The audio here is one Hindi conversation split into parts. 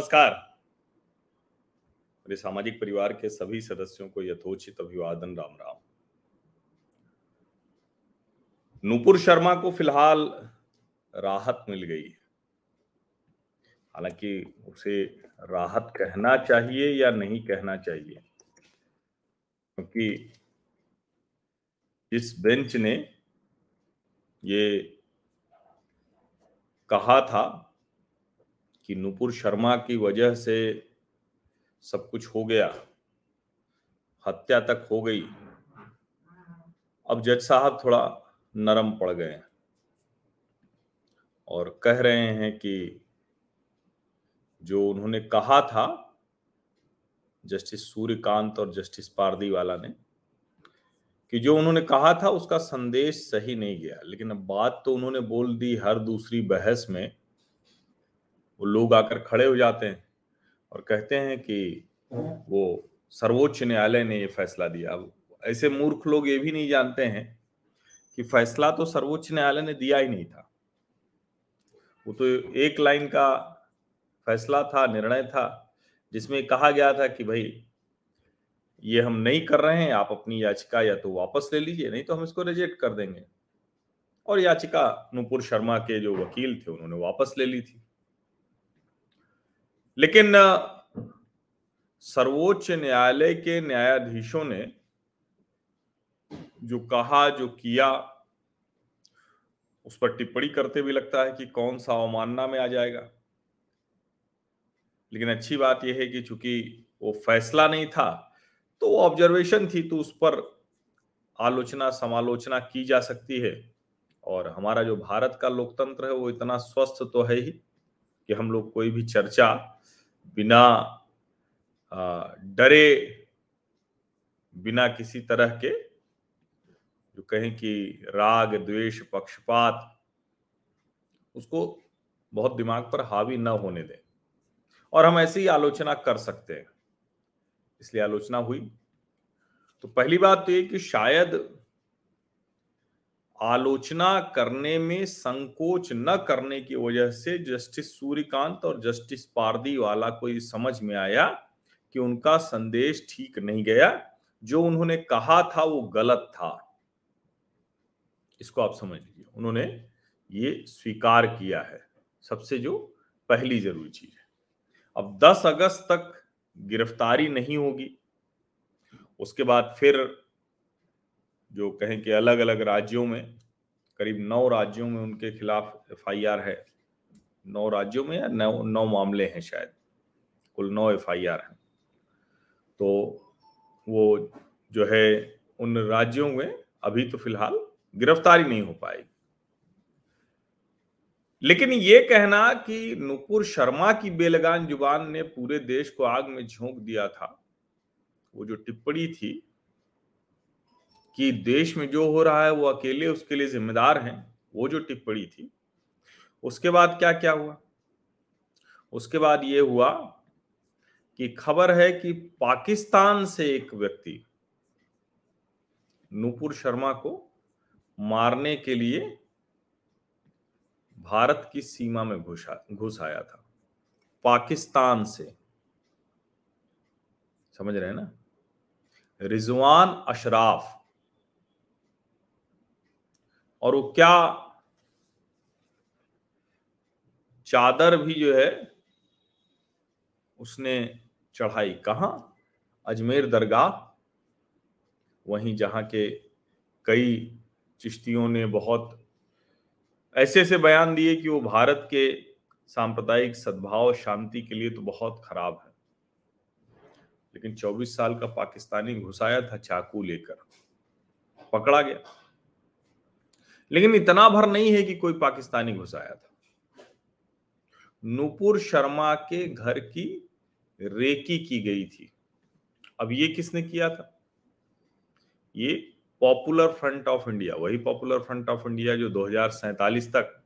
नमस्कार। मेरे सामाजिक परिवार के सभी सदस्यों को यथोचित अभिवादन, राम राम। नूपुर शर्मा को फ़िलहाल राहत मिल गई। हालाँकि उसे राहत कहना चाहिए या नहीं कहना चाहिए? क्योंकि इस बेंच ने ये कहा था कि नुपुर शर्मा की वजह से सब कुछ हो गया, हत्या तक हो गई। अब जज साहब थोड़ा नरम पड़ गए और कह रहे हैं कि जो उन्होंने कहा था, जस्टिस सूर्यकांत और जस्टिस पारदीवाला ने, कि जो उन्होंने कहा था उसका संदेश सही नहीं गया। लेकिन अब बात तो उन्होंने बोल दी हर दूसरी बहस में वो लोग आकर खड़े हो जाते हैं और कहते हैं कि वो सर्वोच्च न्यायालय ने ये फैसला दिया। अब ऐसे मूर्ख लोग ये भी नहीं जानते हैं कि फैसला तो सर्वोच्च न्यायालय ने दिया ही नहीं था। वो तो एक लाइन का फैसला था, निर्णय था, जिसमें कहा गया था कि भाई, ये हम नहीं कर रहे हैं, आप अपनी याचिका या तो वापस ले लीजिए, नहीं तो हम इसको रिजेक्ट कर देंगे। और याचिका नुपुर शर्मा के जो वकील थे, उन्होंने वापस ले ली थी। लेकिन सर्वोच्च न्यायालय के न्यायाधीशों ने जो कहा, जो किया, उस पर टिप्पणी करते भी लगता है कि कौन सा अवमानना में आ जाएगा। लेकिन अच्छी बात यह है कि चूँकि वो फैसला नहीं था तो वो ऑब्जर्वेशन थी तो उस पर आलोचना, समालोचना की जा सकती है। और हमारा जो भारत का लोकतंत्र है, वो इतना स्वस्थ तो है ही कि हम लोग कोई भी चर्चा बिना डरे, बिना किसी तरह के, जो कहें कि राग, द्वेष, पक्षपात, उसको बहुत दिमाग पर हावी न होने दें। और हम ऐसी ही आलोचना कर सकते हैं। इसलिए आलोचना हुई। तो पहली बात तो ये कि शायद आलोचना करने में संकोच न करने की वजह से जस्टिस सूर्यकांत और जस्टिस पारदी वाला को समझ में आया कि उनका संदेश ठीक नहीं गया। जो उन्होंने कहा था वो गलत था। इसको आप समझ लीजिए। उन्होंने ये स्वीकार किया है। सबसे जो पहली ज़रूरी चीज़ है। अब 10 अगस्त तक गिरफ्तारी नहीं होगी। उसके बाद फिर जो कहें कि अलग अलग राज्यों में, करीब नौ राज्यों में उनके खिलाफ एफआईआर है। नौ राज्यों में या नौ नौ मामले हैं शायद? कुल नौ एफ़ एफआईआर हैं। तो वो जो है, उन राज्यों में अभी तो फ़िलहाल गिरफ्तारी नहीं हो पाएगी लेकिन ये कहना कि नुपुर शर्मा की बेलगान ज़ुबान ने पूरे देश को आग में झोंक दिया था, वो जो टिप्पणी थी कि देश में जो हो रहा है वो अकेले उसके लिए जिम्मेदार हैं, वो जो टिप्पणी थी। उसके बाद क्या क्या हुआ? उसके बाद ये हुआ कि खबर है कि पाकिस्तान से एक व्यक्ति नूपुर शर्मा को मारने के लिए भारत की सीमा में घुसा, घुस आया था। पाकिस्तान से। समझ रहे हैं ना? रिजवान अशराफ और वो क्या चादर भी जो है उसने चढ़ाई। कहा? अजमेर दरगाह। वहीं जहाँ के कई चिश्तियों ने बहुत ऐसे ऐसे बयान दिए कि वो भारत के सांप्रदायिक सद्भाव शांति के लिए तो बहुत खराब है। लेकिन 24 साल का पाकिस्तानी घुसाया था चाकू लेकर। पकड़ा गया। लेकिन इतना भर नहीं है कि कोई पाकिस्तानी घुस आया था। नूपुर शर्मा के घर की रेकी की गई थी। अब ये किसने किया था? ये पॉपुलर फ्रंट ऑफ़ इंडिया, वही पॉपुलर फ्रंट ऑफ़ इंडिया जो दो तक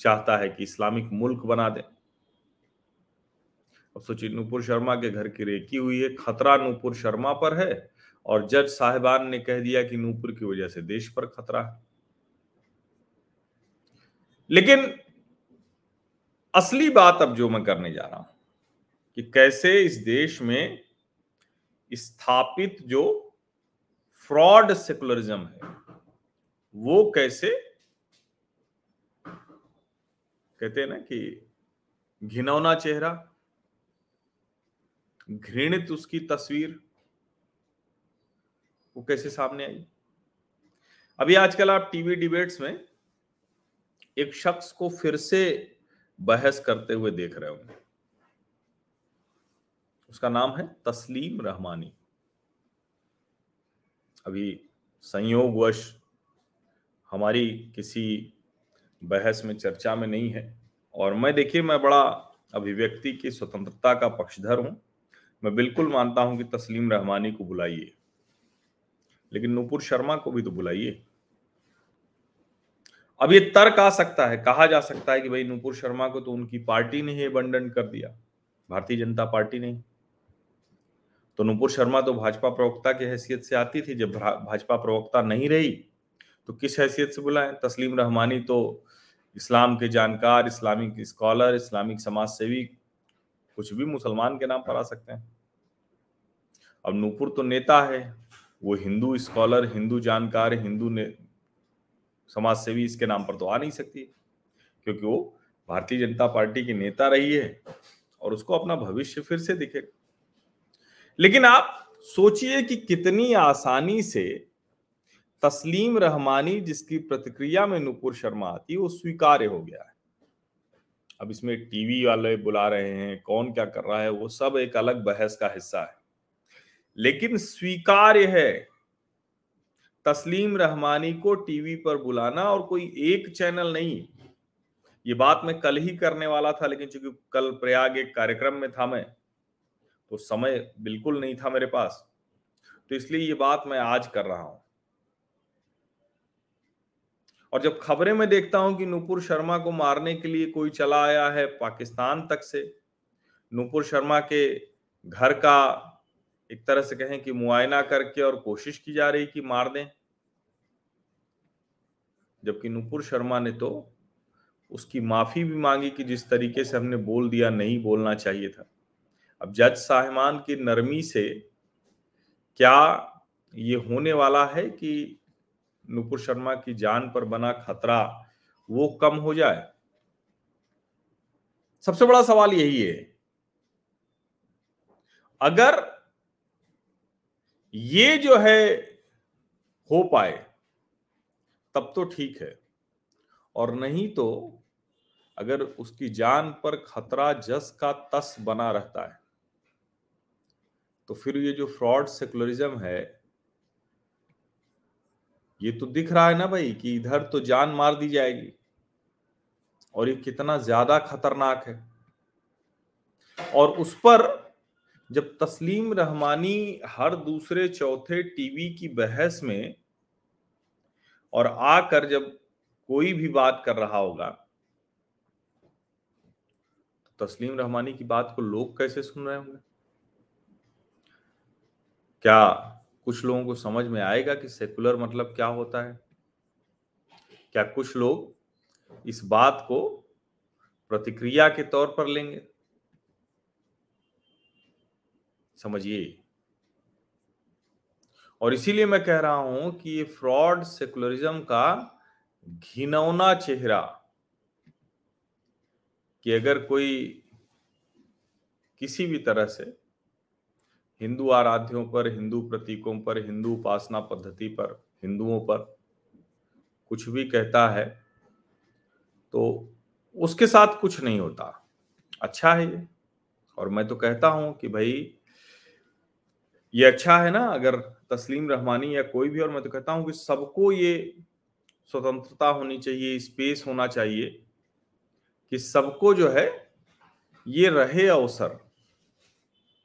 चाहता है कि इस्लामिक मुल्क बना दे। अब सोचिए, नूपुर शर्मा के घर की रेकी हुई है, खतरा नूपुर शर्मा पर है और जज साहिबान ने कह दिया कि नूपुर की वजह से देश पर खतरा है। लेकिन असली बात अब जो मैं करने जा रहा हूँ, कि कैसे इस देश में स्थापित जो फ्रॉड सेकुलरिज्म है, वो कैसे, कहते हैं ना कि घिनौना चेहरा, घृणित उसकी तस्वीर वो कैसे सामने आई? अभी आजकल आप टीवी डिबेट्स में एक शख्स को फिर से बहस करते हुए देख रहे होंगे। उसका नाम है तस्लीम रहमानी। अभी संयोगवश हमारी किसी बहस में चर्चा में नहीं है और मैं देखिए, मैं बड़ा अभिव्यक्ति की स्वतंत्रता का पक्षधर हूँ। मैं बिल्कुल मानता हूँ कि तस्लीम रहमानी को बुलाइए। लेकिन नूपुर शर्मा को भी तो बुलाइए। अब ये तर्क आ सकता है, कहा जा सकता है कि भाई नूपुर शर्मा को तो उनकी पार्टी ने ही बंडन कर दिया, भारतीय जनता पार्टी ने। तो नूपुर शर्मा तो भाजपा प्रवक्ता की हैसियत से आती थी, जब भाजपा प्रवक्ता नहीं रही तो किस हैसियत से बुलाएँ? तस्लीम रहमानी तो इस्लाम के जानकार, इस्लामिक स्कॉलर इस्लामिक समाज सेवी कुछ भी मुसलमान के नाम पर आ सकते हैं। अब नूपुर तो नेता है वो हिंदू स्कॉलर हिंदू जानकार, हिंदू ने समाज सेवी इसके नाम पर तो आ नहीं सकती। क्योंकि वो भारतीय जनता पार्टी की नेता रही है और उसको अपना भविष्य फिर से दिखे। लेकिन आप सोचिए कि कितनी आसानी से तस्लीम रहमानी जिसकी प्रतिक्रिया में नुपुर शर्मा आती वो स्वीकार्य हो गया है। अब इसमें टीवी वाले बुला रहे हैं, कौन क्या कर रहा है, वो सब एक अलग बहस का हिस्सा है। लेकिन स्वीकार्य है। तस्लीम रहमानी को टीवी पर बुलाना और कोई एक चैनल नहीं। ये बात मैं कल ही करने वाला था, लेकिन चूँकि कल प्रयाग एक कार्यक्रम में था मैं तो समय बिल्कुल नहीं था मेरे पास। तो इसलिए ये बात मैं आज कर रहा हूँ। और जब खबरें में देखता हूँ कि नुपुर शर्मा को मारने के लिए कोई चला आया है पाकिस्तान तक से, नुपुर शर्मा के घर का एक तरह से कहें कि मुआयना करके और कोशिश की जा रही कि मार दें। जबकि नुपुर शर्मा ने तो उसकी माफ़ी भी मांगी कि जिस तरीके से हमने बोल दिया, नहीं बोलना चाहिए था। अब जज साहिमान की नरमी से क्या ये होने वाला है कि नुपुर शर्मा की जान पर बना खतरा वो कम हो जाए? सबसे बड़ा सवाल यही है। अगर ये जो है हो पाए, तब तो ठीक है। और नहीं तो अगर उसकी जान पर खतरा जस का तस बना रहता है तो फिर ये जो फ्रॉड सेकुलरिज्म है, ये तो दिख रहा है ना भाई कि इधर तो जान मार दी जाएगी, और ये कितना ज़्यादा खतरनाक है। और उस पर जब तस्लीम रहमानी हर दूसरे चौथे टीवी की बहस में और आकर जब कोई भी बात कर रहा होगा तो तस्लीम रहमानी की बात को लोग कैसे सुन रहे होंगे? क्या कुछ लोगों को समझ में आएगा कि सेकुलर मतलब क्या होता है? क्या कुछ लोग इस बात को प्रतिक्रिया के तौर पर लेंगे? समझिए। और इसीलिए मैं कह रहा हूँ कि ये फ्रॉड सेकुलरिज्म का घिनौना चेहरा कि अगर कोई किसी भी तरह से हिंदू आराध्यों पर, हिंदू प्रतीकों पर, हिंदू उपासना पद्धति पर, हिंदुओं पर कुछ भी कहता है तो उसके साथ कुछ नहीं होता। अच्छा है ये। और मैं तो कहता हूँ कि भाई ये अच्छा है ना, अगर तस्लीम रहमानी या कोई भी, और मैं तो कहता हूँ कि सबको ये स्वतंत्रता होनी चाहिए, स्पेस होना चाहिए कि सबको जो है ये रहे अवसर,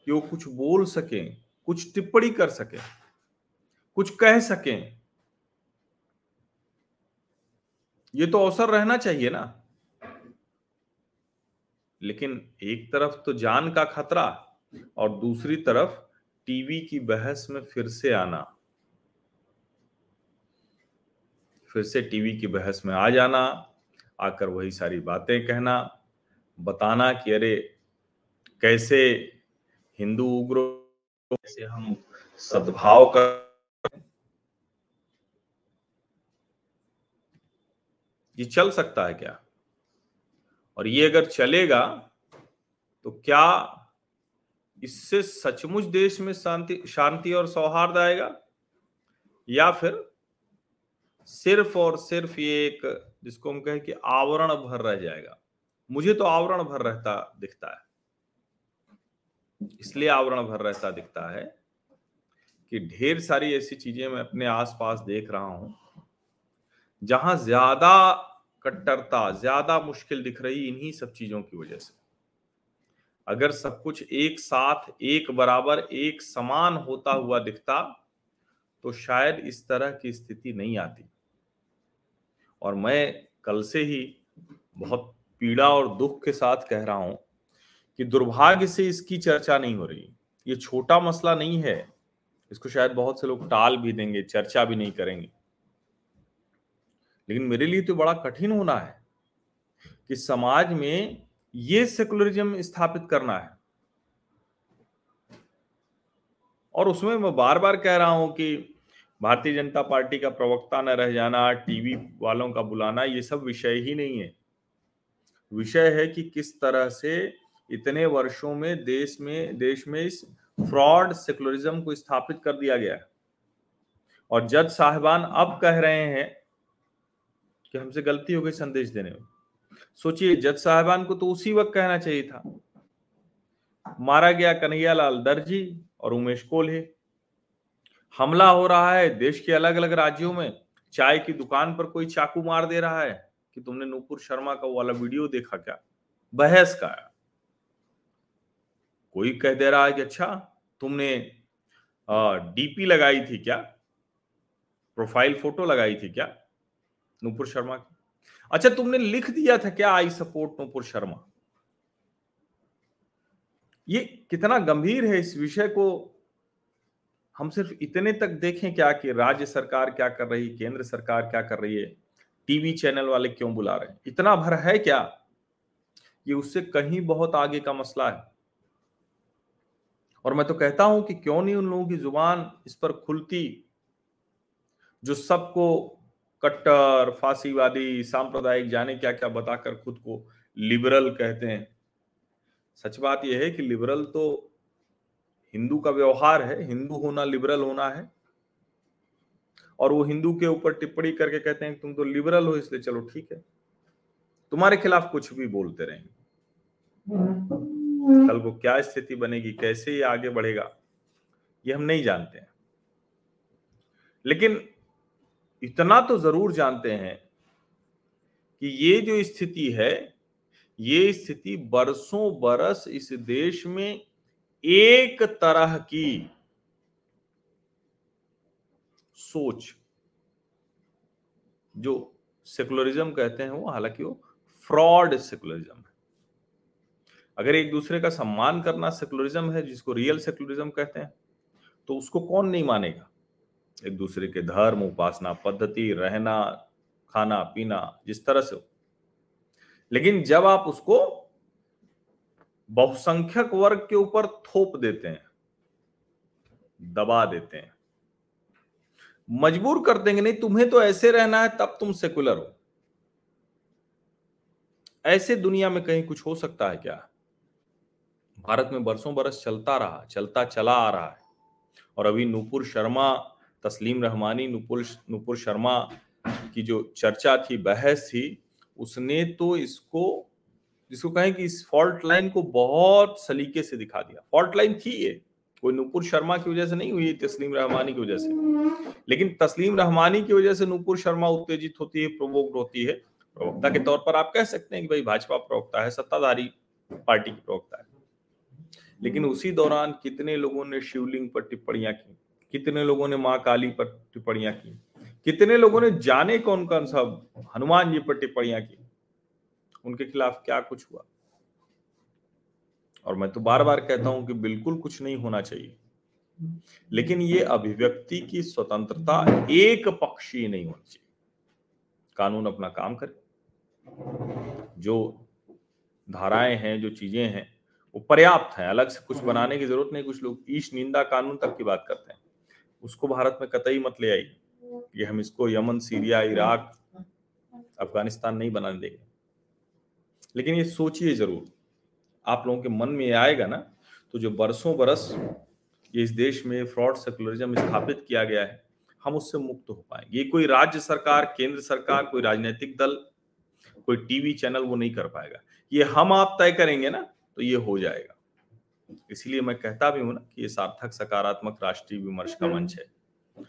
कि वो कुछ बोल सकें, कुछ टिप्पणी कर सकें, कुछ कह सकें। ये तो अवसर रहना चाहिए ना। लेकिन एक तरफ़ तो जान का खतरा और दूसरी तरफ़ टीवी की बहस में फिर से आना। फिर से टीवी की बहस में आ जाना, आकर वही सारी बातें कहना, बताना कि अरे, कैसे हिंदू उग्र कैसे हम सद्भाव कर ये चल सकता है क्या? और ये अगर चलेगा तो क्या इससे सचमुच देश में शांति शांति और सौहार्द आएगा? या फिर सिर्फ़ और सिर्फ़ ये एक, जिसको हम कहें कि आवरण भर रह जाएगा? मुझे तो आवरण भर रहता दिखता है। इसलिए आवरण भर रहता दिखता है कि ढेर सारी ऐसी चीज़ें मैं अपने आसपास देख रहा हूँ, जहाँ ज़्यादा कट्टरता, ज़्यादा मुश्किल दिख रही इन्हीं सब चीज़ों की वजह से। अगर सब कुछ एक साथ, एक बराबर, एक समान होता हुआ दिखता तो शायद इस तरह की स्थिति नहीं आती। और मैं कल से ही बहुत पीड़ा और दुख के साथ कह रहा हूँ कि दुर्भाग्य से इसकी चर्चा नहीं हो रही। ये छोटा मसला नहीं है। इसको शायद बहुत से लोग टाल भी देंगे, चर्चा भी नहीं करेंगे। लेकिन मेरे लिए तो बड़ा कठिन होना है कि समाज में ये सेकुलरिज्म स्थापित करना है। और उसमें मैं बार बार कह रहा हूँ कि भारतीय जनता पार्टी का प्रवक्ता न रह जाना, टीवी वालों का बुलाना, ये सब विषय ही नहीं है। विषय है कि किस तरह से इतने वर्षों में देश में देश में इस फ्रॉड सेकुलरिज्म को स्थापित कर दिया गया है। और जज साहिबान अब कह रहे हैं कि हमसे गलती हो गई संदेश देने में। सोचिए, जज साहबान को तो उसी वक्त कहना चाहिए था। मारा गया कन्हैया लाल दर्जी और उमेश कोल्हे। हमला हो रहा है देश के अलग अलग राज्यों में। चाय की दुकान पर कोई चाकू मार दे रहा है कि तुमने नूपुर शर्मा का वाला वीडियो देखा क्या? बहस का कोई कह दे रहा है कि अच्छा तुमने डीपी लगाई थी क्या? प्रोफ़ाइल फ़ोटो लगाई थी क्या? नूपुर शर्मा की? अच्छा तुमने लिख दिया था क्या आई सपोर्ट नूपुर शर्मा? ये कितना गंभीर है इस विषय को। हम सिर्फ़ इतने तक देखें क्या कि राज्य सरकार क्या कर रही, केंद्र सरकार क्या कर रही है, टीवी चैनल वाले क्यों बुला रहे हैं? इतना भर है क्या? ये उससे कहीं बहुत आगे का मसला है। और मैं तो कहता हूँ कि क्यों नहीं उन लोगों की ज़ुबान इस पर खुलती, जो सबको कट्टर, फांसीवादी, सांप्रदायिक जाने क्या क्या बताकर खुद को लिबरल कहते हैं। सच बात यह है कि लिबरल तो हिंदू का व्यवहार है, हिंदू होना लिबरल होना है। और वो हिंदू के ऊपर टिप्पणी करके कहते हैं, तुम तो लिबरल हो, इसलिए चलो ठीक है। तुम्हारे खिलाफ कुछ भी बोलते रहेंगे कल को क्या स्थिति बनेगी, कैसे ये आगे बढ़ेगा, ये हम नहीं जानते हैं। लेकिन इतना तो ज़रूर जानते हैं कि ये जो स्थिति है, ये स्थिति बरसों बरस इस देश में एक तरह की सोच जो सेकुलरिज्म कहते हैं वो, हालाँकि वो फ्रॉड सेकुलरिज्म है। अगर एक दूसरे का सम्मान करना सेकुलरिज्म है, जिसको रियल सेकुलरिज्म कहते हैं तो उसको कौन नहीं मानेगा? एक दूसरे के धर्म, उपासना, पद्धति, रहना, खाना, पीना, जिस तरह से हो। लेकिन जब आप उसको बहुसंख्यक वर्ग के ऊपर थोप देते हैं, दबा देते हैं, मजबूर कर देंगे नहीं, तुम्हें तो ऐसे रहना है, तब तुम सेकुलर हो। ऐसे दुनिया में कहीं कुछ हो सकता है क्या? भारत में बरसों बरस चलता रहा, चलता चला आ रहा है। और अभी नूपुर शर्मा तस्लीम रहमानी नुपुर नूपुर शर्मा की जो चर्चा थी, बहस थी, उसने तो इसको, जिसको कहें कि इस फॉल्ट लाइन को बहुत सलीके से दिखा दिया। फॉल्ट लाइन थी ये, कोई नुपुर शर्मा की वजह से नहीं हुई, तस्लीम रहमानी की वजह से। लेकिन तस्लीम रहमानी की वजह से नूपुर शर्मा उत्तेजित होती है, प्रोवोक्ड होती है। प्रवक्ता के तौर पर आप कह सकते हैं कि भाई भाजपा प्रवक्ता है, सत्ताधारी पार्टी की प्रवक्ता है। लेकिन उसी दौरान कितने लोगों ने शिवलिंग पर टिप्पणियाँ की? कितने लोगों ने माँ काली पर टिप्पणियाँ की? कितने लोगों ने जाने कौन कौन सा हनुमान जी पर टिप्पणियाँ की? उनके खिलाफ क्या कुछ हुआ? और मैं तो बार बार कहता हूँ कि बिल्कुल कुछ नहीं होना चाहिए। लेकिन ये अभिव्यक्ति की स्वतंत्रता एक पक्षीय नहीं होनी चाहिए। कानून अपना काम करे। जो धाराएँ हैं, जो चीज़ें हैं, वो पर्याप्त है। अलग से कुछ बनाने की ज़रूरत नहीं। कुछ लोग ईश, निंदा, कानून तक की बात करते हैं। उसको भारत में कतई मत ले आई कि हम इसको यमन सीरिया इराक अफ़गानिस्तान नहीं बनाने देंगे। लेकिन ये सोचिए ज़रूर आप लोगों के मन में आएगा ना तो जो बरसों बरस ये इस देश में फ्रॉड सेकुलरिज्म स्थापित किया गया है हम उससे मुक्त हो पाएँगे। ये कोई राज्य सरकार केंद्र सरकार कोई राजनीतिक दल कोई टीवी चैनल वो नहीं कर पाएगा। ये हम आप तय करेंगे ना तो ये हो जाएगा। इसीलिए मैं कहता भी हूँ ना कि ये सार्थक सकारात्मक राष्ट्रीय विमर्श का मंच है।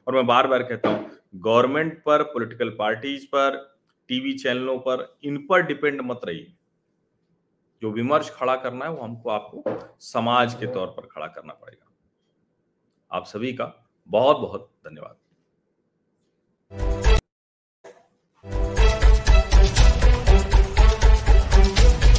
और मैं बार बार कहता हूँ गवर्नमेंट पर पॉलिटिकल पार्टीज़ पर टीवी चैनलों पर इन पर डिपेंड मत रहिए। जो विमर्श खड़ा करना है वो हमको आपको समाज के तौर पर खड़ा करना पड़ेगा। आप सभी का बहुत बहुत धन्यवाद।